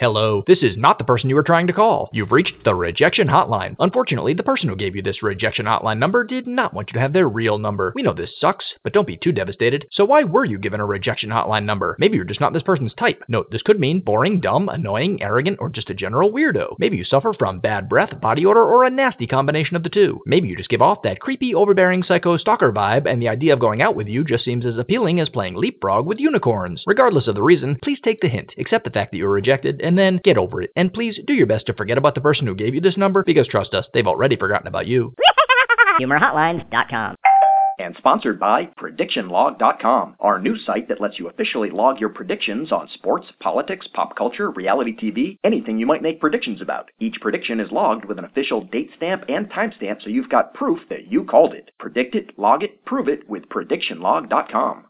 Hello, this is not the person you were trying to call. You've reached the rejection hotline. Unfortunately, the person who gave you this rejection hotline number did not want you to have their real number. We know this sucks, but don't be too devastated. So why were you given a rejection hotline number? Maybe you're just not this person's type. Note, this could mean boring, dumb, annoying, arrogant, or just a general weirdo. Maybe you suffer from bad breath, body odor, or a nasty combination of the two. Maybe you just give off that creepy, overbearing psycho stalker vibe, and the idea of going out with you just seems as appealing as playing leapfrog with unicorns. Regardless of the reason, please take the hint, accept the fact that you were rejected, and then get over it. And please do your best to forget about the person who gave you this number because trust us, they've already forgotten about you. HumorHotlines.com. And sponsored by PredictionLog.com, our new site that lets you officially log your predictions on sports, politics, pop culture, reality TV, anything you might make predictions about. Each prediction is logged with an official date stamp and timestamp so you've got proof that you called it. Predict it, log it, prove it with PredictionLog.com.